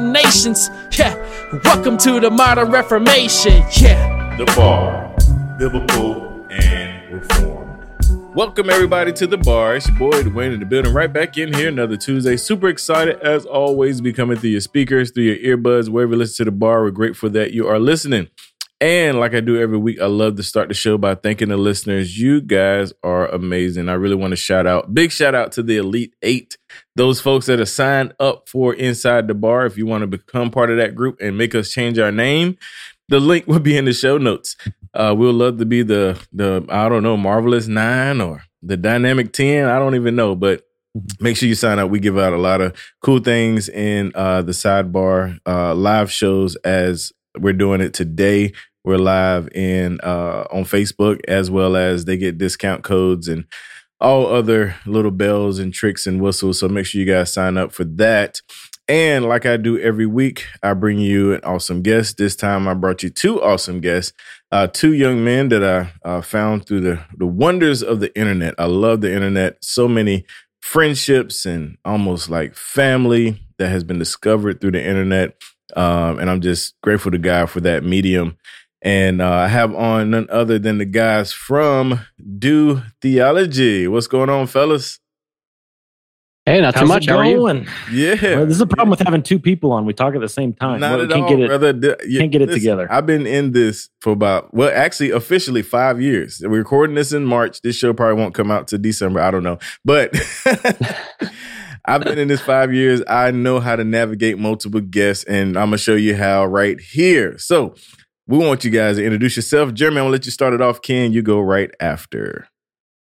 nations. Yeah, welcome to the modern reformation. Yeah. The bar, biblical and reformed. Welcome everybody to the bar. It's your boy Dwayne in the building, right back in here another Tuesday. Super excited as always to be coming through your speakers, through your earbuds, wherever you listen to the bar. We're grateful that you are listening. And like I do every week, I love to start the show by thanking the listeners. You guys are amazing. I really want to shout out, big shout out to the Elite Eight, those folks that are signed up for Inside the Bar. If you want to become part of that group and make us change our name, the link will be in the show notes. Uh, we'll love to be the the I don't know marvelous nine or the dynamic ten. I don't even know, but make sure you sign up. We give out a lot of cool things in uh, the sidebar uh, live shows as we're doing it today. We're live in uh, on Facebook as well as they get discount codes and all other little bells and tricks and whistles. So make sure you guys sign up for that. And like I do every week, I bring you an awesome guest. This time I brought you two awesome guests, uh, two young men that I uh, found through the, the wonders of the internet. I love the internet. So many friendships and almost like family that has been discovered through the internet. Um, and I'm just grateful to God for that medium. And uh, I have on none other than the guys from Do Theology. What's going on, fellas? Hey, not too How's much. it How are you? Yeah. Well, this is a problem with having two people on. We talk at the same time. Not Well, we at can't all, get it. brother. D- yeah, can't get it together. I've been in this for about well, actually, officially five years. We're recording this in March. This show probably won't come out to December. I don't know, but I've been in this five years. I know how to navigate multiple guests, and I'm gonna show you how right here. So. We want you guys to introduce yourself. Jeremy, I'm gonna let you start it off. Ken, you go right after.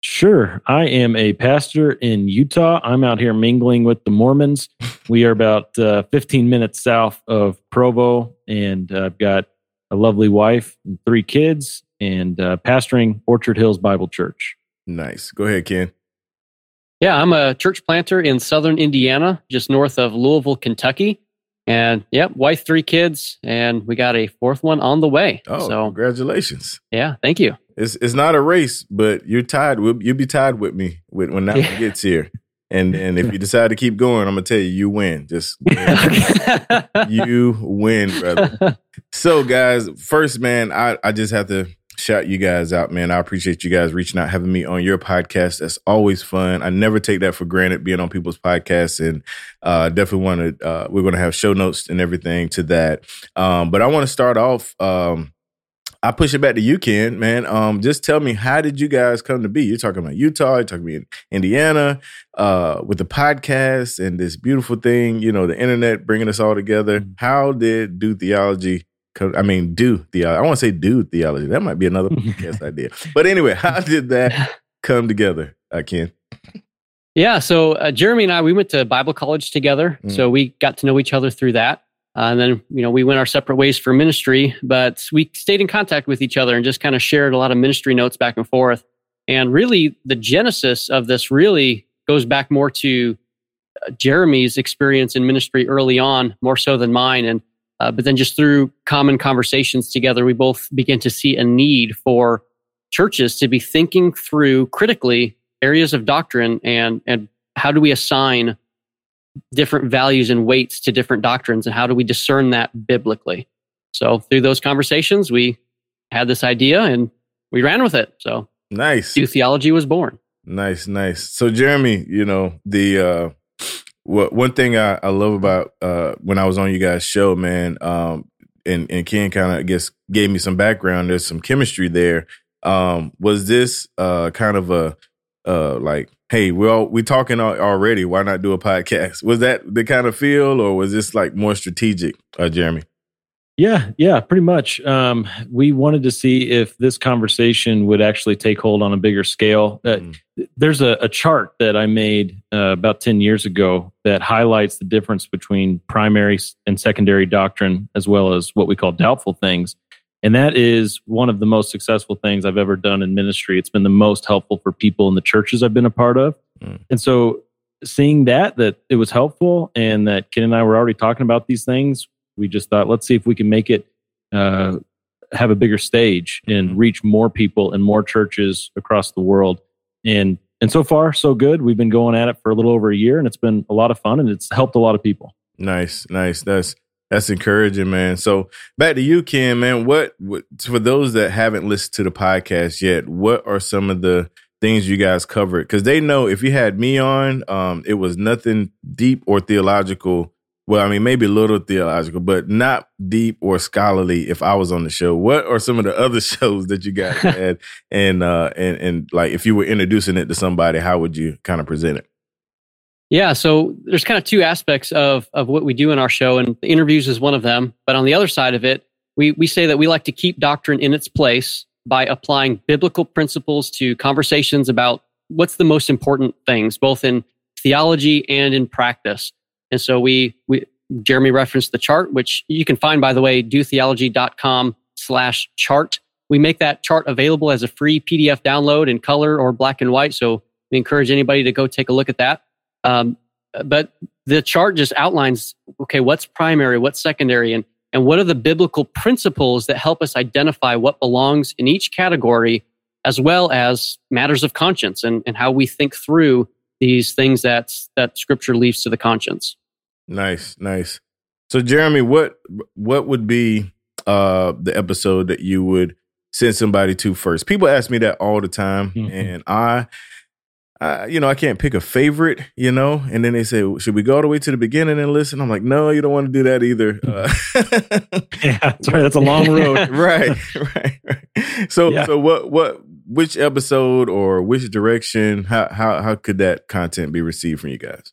Sure. I am a pastor in Utah. I'm out here mingling with the Mormons. We are about uh, 15 minutes south of Provo, and uh, I've got a lovely wife and three kids, and uh, pastoring Orchard Hills Bible Church. Nice. Go ahead, Ken. Yeah, I'm a church planter in southern Indiana, just north of Louisville, Kentucky. And yep, wife, three kids, and we got a fourth one on the way. Oh, so congratulations. yeah, thank you. It's it's not a race, but you're tied. With, you'll be tied with me with, when that Yeah. one gets here. And and if you decide to keep going, I'm gonna tell you, you win. Just you win, brother. So, guys, first, man, I I just have to shout you guys out, man. I appreciate you guys reaching out, having me on your podcast. That's always fun. I never take that for granted being on people's podcasts, and uh, definitely want to. Uh, we're going to have show notes and everything to that. Um, but I want to start off. Um, I push it back to you, Ken, man. Um, just tell me, how did you guys come to be? You're talking about Utah, you're talking about Indiana, uh, with the podcast and this beautiful thing, you know, the internet bringing us all together. How did do theology? I mean, do theology. I want to say do theology. That might be another podcast idea. But anyway, how did that come together, uh, Ken? Yeah, so uh, Jeremy and I, we went to Bible college together. Mm. So we got to know each other through that. Uh, and then, you know, we went our separate ways for ministry, but we stayed in contact with each other and just kind of shared a lot of ministry notes back and forth. And really, the genesis of this really goes back more to uh, Jeremy's experience in ministry early on, more so than mine. And uh, but then just through common conversations together, we both begin to see a need for churches to be thinking through critically areas of doctrine and and how do we assign different values and weights to different doctrines and how do we discern that biblically? So through those conversations we had this idea and we ran with it. So nice. Do theology was born. Nice nice. So jeremy you know the uh what one thing I, I love about uh when i was on you guys show man um and and ken kind of i guess gave me some background there's some chemistry there um was this uh kind of a uh like hey we're all, we talking already why not do a podcast? Was that the kind of feel or was this like more strategic uh jeremy yeah, yeah, pretty much. Um, we wanted to see if this conversation would actually take hold on a bigger scale. Uh, mm. There's a, a, chart that I made uh, about 10 years ago that highlights the difference between primary and secondary doctrine, as well as what we call doubtful things. And that is one of the most successful things I've ever done in ministry. It's been the most helpful for people in the churches I've been a part of. Mm. And so seeing that, that it was helpful and that Ken and I were already talking about these things, we just thought, let's see if we can make it uh, have a bigger stage and mm-hmm. reach more people and more churches across the world. And and so far, so good. We've been going at it for a little over a year, and it's been a lot of fun, and it's helped a lot of people. Nice, nice. That's that's encouraging, man. So back to you, Ken, man. What, what for those that haven't listened to the podcast yet? What are some of the things you guys covered? Because they know if you had me on, um, it was nothing deep or theological well, I mean, maybe a little theological, but not deep or scholarly. If I was on the show, what are some of the other shows that you guys had? and uh, and and like, if you were introducing it to somebody, how would you kind of present it? Yeah, so there's kind of two aspects of of what we do in our show, and interviews is one of them. But on the other side of it, we we say that we like to keep doctrine in its place by applying biblical principles to conversations about what's the most important things, both in theology and in practice. And so we, we Jeremy referenced the chart, which you can find, by the way, dotheology.com slash chart. We make that chart available as a free PDF download in color or black and white. So we encourage anybody to go take a look at that. Um, but the chart just outlines, okay, what's primary, what's secondary, and, and what are the biblical principles that help us identify what belongs in each category, as well as matters of conscience and, and how we think through these things that that scripture leaves to the conscience. Nice, nice. So Jeremy, what what would be uh the episode that you would send somebody to first? People ask me that all the time mm-hmm. and I uh, you know, I can't pick a favorite, you know, and then they say, should we go all the way to the beginning and listen? I'm like, no, you don't want to do that either. Uh, yeah, that's right. That's a long road. right, right, right. So, yeah. so what, what, which episode or which direction? How how how could that content be received from you guys?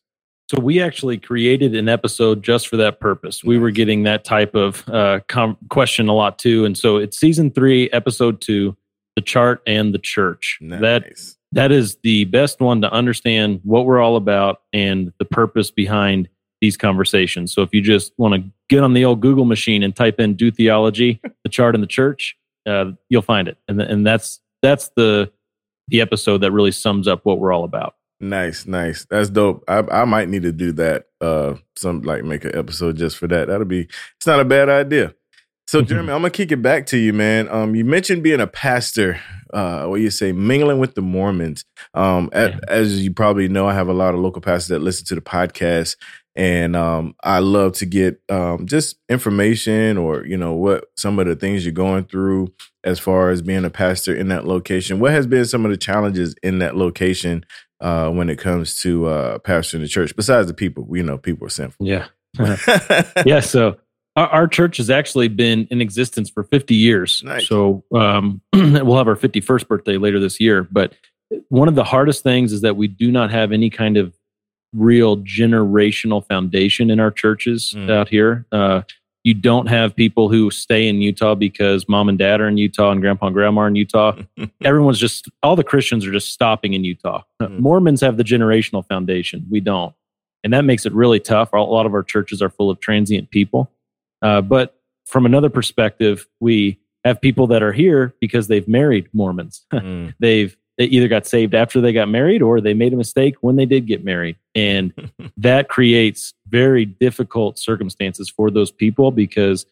So we actually created an episode just for that purpose. We were getting that type of uh, com- question a lot too, and so it's season three, episode two, the chart and the church. Nice. That that is the best one to understand what we're all about and the purpose behind these conversations. So if you just want to get on the old Google machine and type in "do theology," the chart and the church, uh, you'll find it, and and that's that's the the episode that really sums up what we're all about. Nice, nice. That's dope. I I might need to do that. Uh, some like make an episode just for that. That'll be. It's not a bad idea. So mm-hmm. Jeremy, I'm gonna kick it back to you, man. Um, you mentioned being a pastor. Uh, what you say, mingling with the Mormons. Um, yeah. as you probably know, I have a lot of local pastors that listen to the podcast, and um, I love to get um, just information or you know what some of the things you're going through as far as being a pastor in that location. What has been some of the challenges in that location uh, when it comes to uh, pastoring the church? Besides the people, we know people are sinful. Yeah, yeah. So our, our, church has actually been in existence for 50 years. Nice. So um, we'll have our 51st birthday later this year. But one of the hardest things is that we do not have any kind of real generational foundation in our churches mm. out here. Uh, you don't have people who stay in Utah because mom and dad are in Utah and grandpa and grandma are in Utah. Everyone's just, all the Christians are just stopping in Utah. Mm. Mormons have the generational foundation. We don't. And that makes it really tough. A lot of our churches are full of transient people. Uh, but from another perspective, we have people that are here because they've married Mormons. mm. They've they either got saved after they got married or they made a mistake when they did get married. And that creates very difficult circumstances for those people because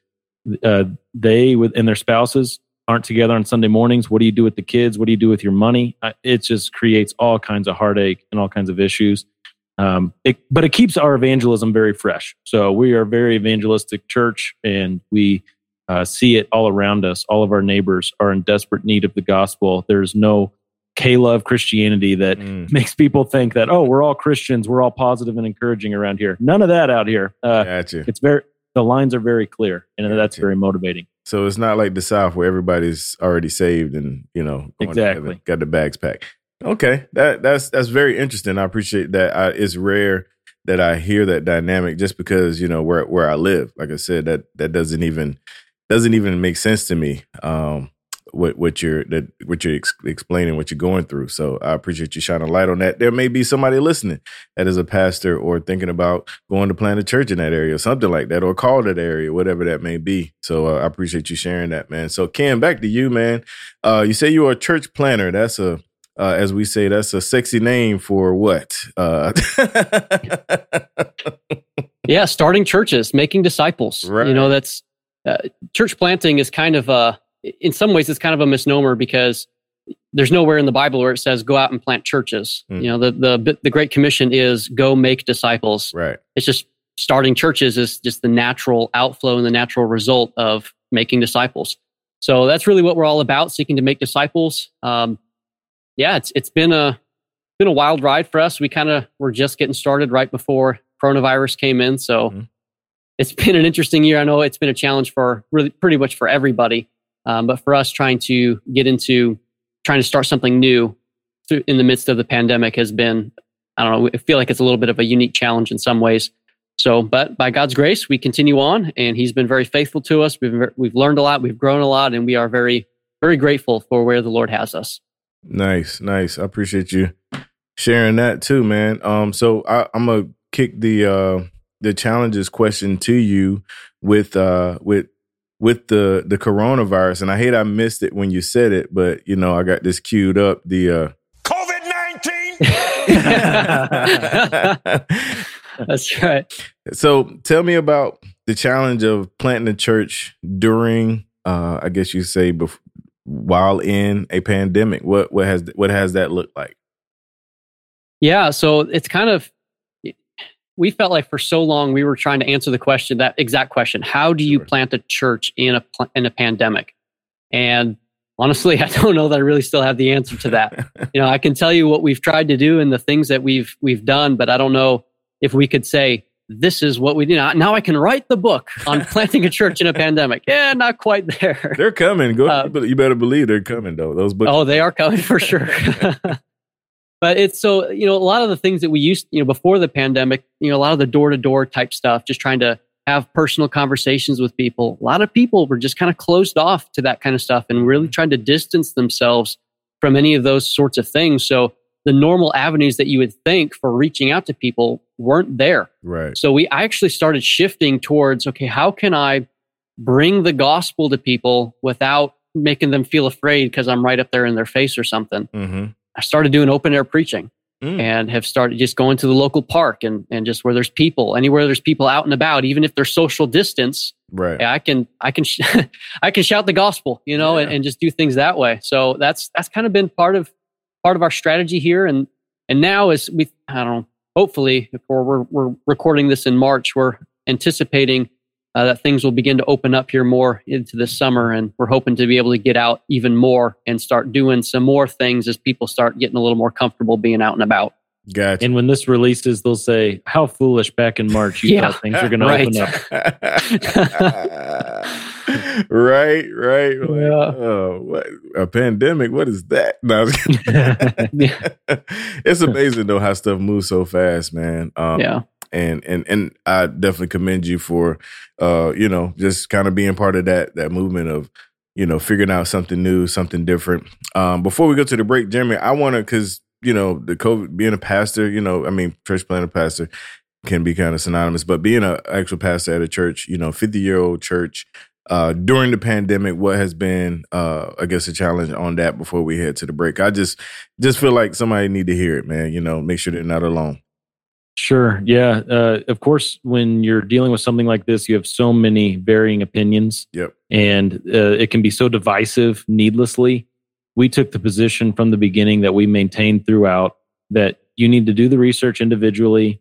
uh, they with and their spouses aren't together on Sunday mornings? What do you do with the kids? What do you do with your money? It just creates all kinds of heartache and all kinds of issues. Um, it, but it keeps our evangelism very fresh. So we are a very evangelistic church, and we uh, see it all around us. All of our neighbors are in desperate need of the gospel. There's no K-love Christianity that mm. makes people think that oh we're all Christians, we're all positive and encouraging around here. None of that out here. Uh, gotcha. It's very the lines are very clear, and gotcha. that's very motivating. So it's not like the South where everybody's already saved and you know exactly got the bags packed. Okay, that that's that's very interesting. I appreciate that. I, it's rare that I hear that dynamic just because you know where where I live. Like I said, that that doesn't even doesn't even make sense to me. Um, what what you're that what you're ex- explaining, what you're going through. So I appreciate you shining a light on that. There may be somebody listening that is a pastor or thinking about going to plant a church in that area, or something like that, or call that area, whatever that may be. So uh, I appreciate you sharing that, man. So Ken, back to you, man. Uh, you say you are a church planner. That's a uh, as we say, that's a sexy name for what? Uh, yeah, starting churches, making disciples. Right. You know, that's uh, church planting is kind of a, in some ways, it's kind of a misnomer because there's nowhere in the Bible where it says go out and plant churches. Mm. You know, the the the Great Commission is go make disciples. Right. It's just starting churches is just the natural outflow and the natural result of making disciples. So that's really what we're all about, seeking to make disciples. Um, yeah, it's it's been a been a wild ride for us. We kind of were just getting started right before coronavirus came in, so mm-hmm. it's been an interesting year. I know it's been a challenge for really pretty much for everybody, um, but for us, trying to get into trying to start something new in the midst of the pandemic has been I don't know. I feel like it's a little bit of a unique challenge in some ways. So, but by God's grace, we continue on, and He's been very faithful to us. We've we've learned a lot, we've grown a lot, and we are very very grateful for where the Lord has us. Nice, nice. I appreciate you sharing that too, man. Um, so I, I'm gonna kick the uh the challenges question to you with uh with with the the coronavirus, and I hate I missed it when you said it, but you know I got this queued up. The uh COVID nineteen. That's right. So tell me about the challenge of planting a church during, uh, I guess you say, bef- while in a pandemic? What what has what has that looked like? Yeah, so it's kind of we felt like for so long we were trying to answer the question that exact question: How do you sure. plant a church in a in a pandemic? And honestly, I don't know that I really still have the answer to that. you know, I can tell you what we've tried to do and the things that we've we've done, but I don't know if we could say this is what we do. Now I can write the book on planting a church in a pandemic. Yeah, not quite there. They're coming. Go, uh, you better believe they're coming though. Those books. Oh, they are coming for sure. but it's so you know a lot of the things that we used you know before the pandemic. You know a lot of the door to door type stuff, just trying to have personal conversations with people. A lot of people were just kind of closed off to that kind of stuff and really trying to distance themselves from any of those sorts of things. So the normal avenues that you would think for reaching out to people weren't there. Right. So we actually started shifting towards okay, how can I bring the gospel to people without making them feel afraid because I'm right up there in their face or something? Mm-hmm. I started doing open air preaching. Mm. And have started just going to the local park and, and just where there's people, anywhere there's people out and about, even if they're social distance, right? I can I can sh- I can shout the gospel, you know, yeah. and, and just do things that way. So that's that's kind of been part of part of our strategy here. And and now as we I don't know, hopefully, we're, we're, we're recording this in March, we're anticipating uh, that things will begin to open up here more into the summer. And we're hoping to be able to get out even more and start doing some more things as people start getting a little more comfortable being out and about. Gotcha. And when this releases, they'll say, "How foolish!" Back in March, you yeah. thought things were going to open up. right, right. Like, yeah. Oh, what a pandemic? What is that? No, it's amazing though how stuff moves so fast, man. Um, yeah. And and and I definitely commend you for, uh, you know, just kind of being part of that that movement of, you know, figuring out something new, something different. Um, before we go to the break, Jeremy, I want to because you know the COVID being a pastor, you know, I mean, church planter pastor can be kind of synonymous, but being an actual pastor at a church, you know, 50 year old church, uh, during the pandemic, what has been, uh, I guess, a challenge on that before we head to the break? I just, just feel like somebody need to hear it, man. You know, make sure they're not alone. Sure. Yeah. Uh, of course, when you're dealing with something like this, you have so many varying opinions. Yep. And uh, it can be so divisive needlessly. We took the position from the beginning that we maintained throughout that you need to do the research individually,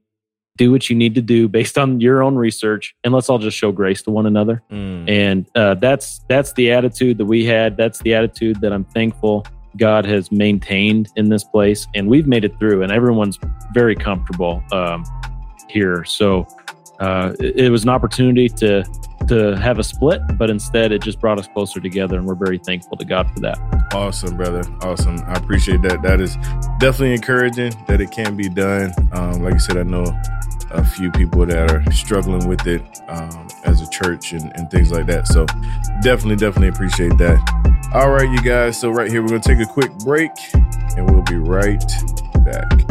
do what you need to do based on your own research, and let's all just show grace to one another. Mm. And uh, that's that's the attitude that we had. That's the attitude that I'm thankful God has maintained in this place, and we've made it through, and everyone's very comfortable um, here. So uh, it, it was an opportunity to to have a split, but instead it just brought us closer together, and we're very thankful to God for that. Awesome, brother. Awesome. I appreciate that. That is definitely encouraging that it can be done. Um, like I said, I know a few people that are struggling with it um, as a church and, and things like that. So definitely, definitely appreciate that. All right, you guys. So right here, we're going to take a quick break and we'll be right back.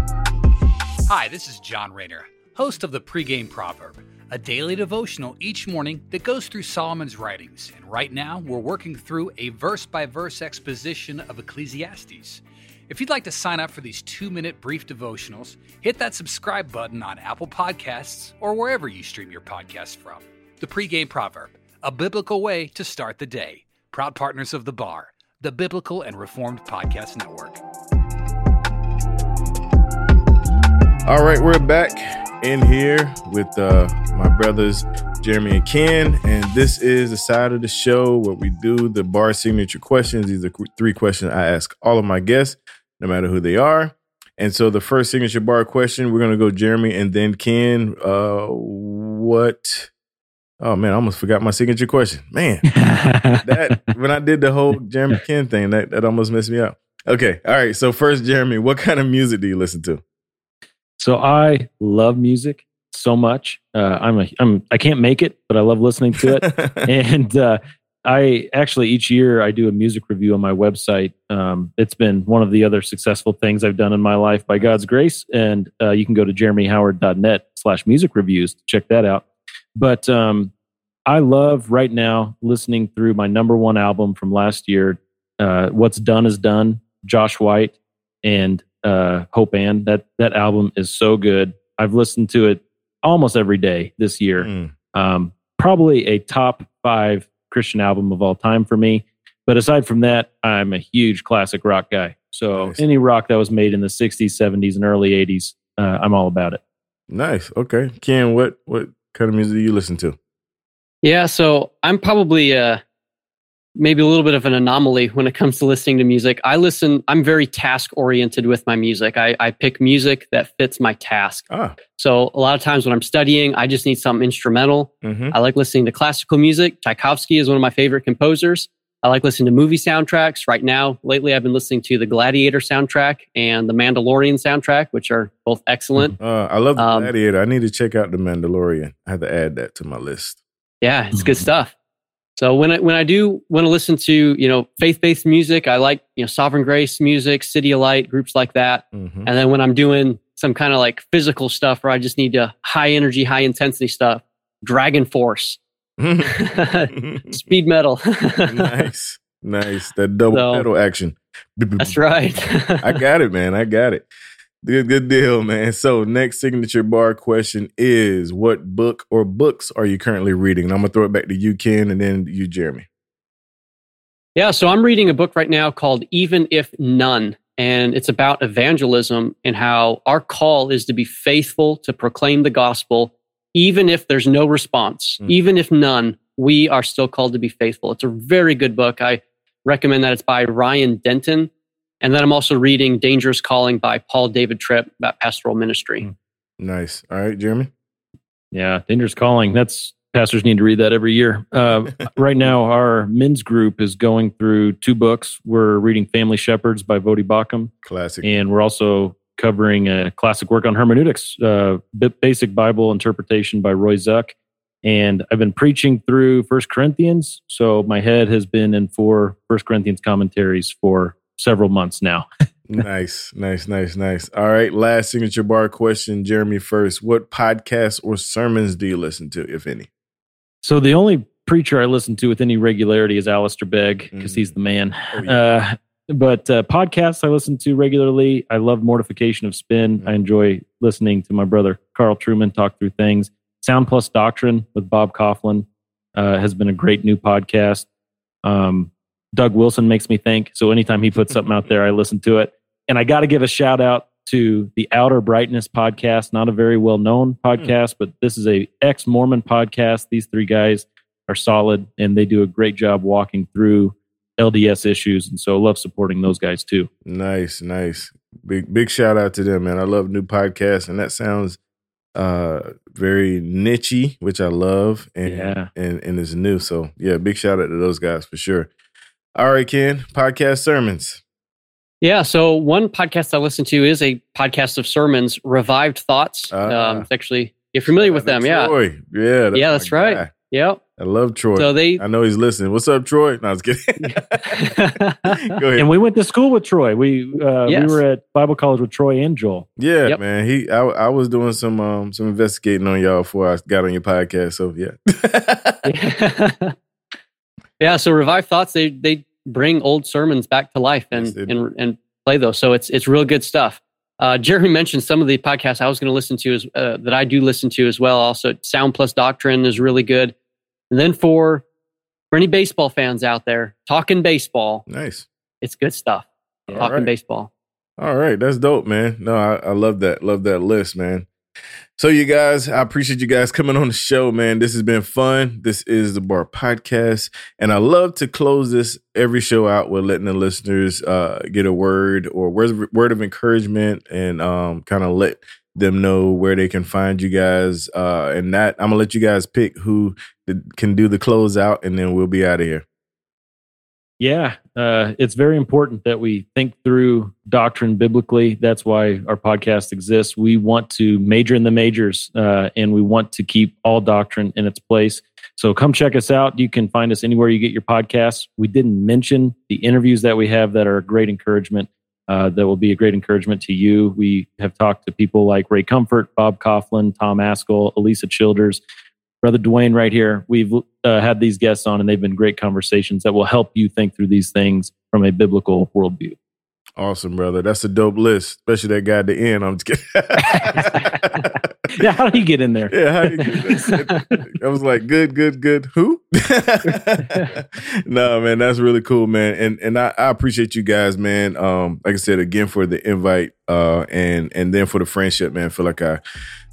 Hi, this is John Rayner, host of the Pregame Proverb, a daily devotional each morning that goes through Solomon's writings. And right now, we're working through a verse by verse exposition of Ecclesiastes. If you'd like to sign up for these two minute brief devotionals, hit that subscribe button on Apple Podcasts or wherever you stream your podcasts from. The Pregame Proverb, a biblical way to start the day. Proud partners of the bar, the Biblical and Reformed Podcast Network. All right, we're back in here with uh, my brothers Jeremy and Ken, and this is the side of the show where we do the bar signature questions. These are three questions I ask all of my guests, no matter who they are. And so the first signature bar question, we're gonna go Jeremy and then Ken. Uh, what? Oh man, I almost forgot my signature question. Man, that when I did the whole Jeremy Ken thing, that that almost messed me up. Okay, all right. So first, Jeremy, what kind of music do you listen to? So I love music so much. Uh, I'm a I'm I can't make it, but I love listening to it. and uh, I actually each year I do a music review on my website. Um, it's been one of the other successful things I've done in my life by God's grace. And uh, you can go to jeremyhoward.net slash music reviews to check that out. But um, I love right now listening through my number one album from last year. Uh, What's done is done. Josh White and uh, Hope Ann. That that album is so good. I've listened to it almost every day this year. Mm. Um, probably a top five Christian album of all time for me. But aside from that, I'm a huge classic rock guy. So Nice. any rock that was made in the 60s, 70s, and early 80s, uh, I'm all about it. Nice. Okay. Ken, what what kind of music do you listen to? Yeah, so I'm probably uh, maybe a little bit of an anomaly when it comes to listening to music. I listen, I'm very task oriented with my music. I, I pick music that fits my task. Ah. So a lot of times when I'm studying, I just need something instrumental. Mm-hmm. I like listening to classical music. Tchaikovsky is one of my favorite composers. I like listening to movie soundtracks. Right now, lately, I've been listening to the Gladiator soundtrack and the Mandalorian soundtrack, which are both excellent. Uh, I love the Um, Gladiator. I need to check out the Mandalorian. I have to add that to my list. Yeah, it's good Mhm. stuff. So when I when I do want to listen to you know faith based music, I like you know Sovereign Grace music, CityAlight, groups like that. Mm-hmm. And then when I'm doing some kind of like physical stuff where I just need to high energy, high intensity stuff, DragonForce, speed metal. nice, nice. That double So- pedal action. That's right. I got it, man. I got it. Good, good deal, man. So, next signature bar question is: What book or books are you currently reading? And I'm gonna throw it back to you, Ken, and then you, Jeremy. Yeah, so I'm reading a book right now called Even If None, and it's about evangelism and how our call is to be faithful to proclaim the gospel, even if there's no response, mm. even if none, we are still called to be faithful. It's a very good book. I recommend that. It's by Ryan Denton. And then I'm also reading Dangerous Calling by Paul David Tripp about pastoral ministry. Mm. Nice. All right, Jeremy. Yeah, Dangerous Calling. That's pastors need to read that every year. Uh, right now, our men's group is going through two books. We're reading Family Shepherds by Voddie Baucham. Classic. And we're also covering a classic work on hermeneutics, uh, basic Bible interpretation by Roy Zuck. And I've been preaching through First Corinthians, so my head has been in four First Corinthians commentaries for several months now. nice, nice, nice, nice. All right, last signature bar question, Jeremy. First, what podcasts or sermons do you listen to, if any? So the only preacher I listen to with any regularity is Alistair Begg because mm. he's the man. Oh, yeah. uh, but uh, podcasts I listen to regularly. I love Mortification of Spin. Mm. I enjoy listening to my brother Carl Trueman talk through things. Sound Plus Doctrine with Bob Kauflin uh, has been a great new podcast. Um, Doug Wilson makes me think. So anytime he puts something out there, I listen to it. And I got to give a shout out to the Outer Brightness podcast, not a very well known hmm. podcast, but this is a ex Mormon podcast. These three guys are solid and they do a great job walking through LDS issues. And so I love supporting those guys too. Nice, nice. Big big shout out to them, man. I love new podcasts and that sounds uh very nichey, which I love and yeah. and and is new. So yeah, big shout out to those guys for sure. All right, Ken, podcast sermons. Yeah. So one podcast I listen to is a podcast of sermons, Revived Thoughts. Uh, um, it's actually you're familiar with them, Troy. yeah? Yeah. That's yeah, that's right. Guy. Yep. I love Troy. So they, I know he's listening. What's up, Troy? No, I was kidding. Go ahead. And we went to school with Troy. We uh, yes. we were at Bible college with Troy and Joel. Yeah, yep. man. He, I, I was doing some um some investigating on y'all before I got on your podcast. So yeah. yeah. So Revived Thoughts. They they bring old sermons back to life and yes, and and play those. So it's it's real good stuff. Uh, Jeremy mentioned some of the podcasts I was going to listen to as uh, that I do listen to as well. Also, Sound Plus Doctrine is really good. And then for for any baseball fans out there, talking baseball, nice. It's good stuff. talking right. baseball. All right, that's dope, man. No, I, I love that. Love that list, man. So, you guys, I appreciate you guys coming on the show, man. This has been fun. This is the Bar Podcast, and I love to close this every show out with letting the listeners uh, get a word or word of encouragement, and um, kind of let them know where they can find you guys. Uh, and that I'm gonna let you guys pick who can do the close out, and then we'll be out of here. Yeah, uh, it's very important that we think through doctrine biblically. That's why our podcast exists. We want to major in the majors uh, and we want to keep all doctrine in its place. So come check us out. You can find us anywhere you get your podcasts. We didn't mention the interviews that we have that are a great encouragement. Uh, that will be a great encouragement to you. We have talked to people like Ray Comfort, Bob Kauflin, Tom Ascol, Alisa Childers brother Dwayne right here. We've uh, had these guests on, and they've been great conversations that will help you think through these things from a biblical worldview. Awesome, brother. That's a dope list, especially that guy at the end. I'm just kidding. yeah, how did he get in there? Yeah, how did he get I was like, good, good, good. Who? no, man, that's really cool, man. And and I, I appreciate you guys, man. Um, like I said, again for the invite, uh, and and then for the friendship, man. I feel like I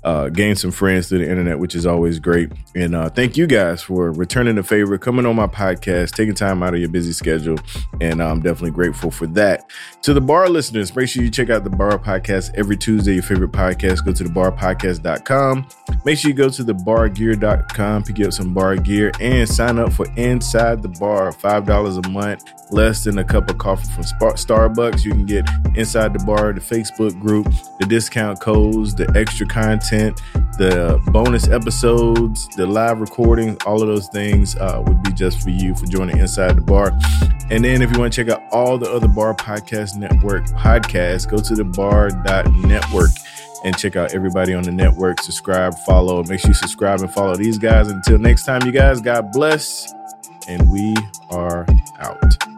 uh, gain some friends through the internet, which is always great. And uh, thank you guys for returning the favor, coming on my podcast, taking time out of your busy schedule. And I'm definitely grateful for that. To the bar listeners, make sure you check out the bar podcast every Tuesday, your favorite podcast. Go to the barpodcast.com. Make sure you go to the bargear.com, pick up some bar gear, and sign up for Inside the Bar, $5 a month less than a cup of coffee from Starbucks. You can get inside the bar, the Facebook group, the discount codes, the extra content, the bonus episodes, the live recordings, all of those things uh, would be just for you for joining Inside the Bar. And then if you want to check out all the other Bar Podcast Network podcasts, go to the bar.network and check out everybody on the network. Subscribe, follow. Make sure you subscribe and follow these guys. Until next time, you guys, God bless. And we are out.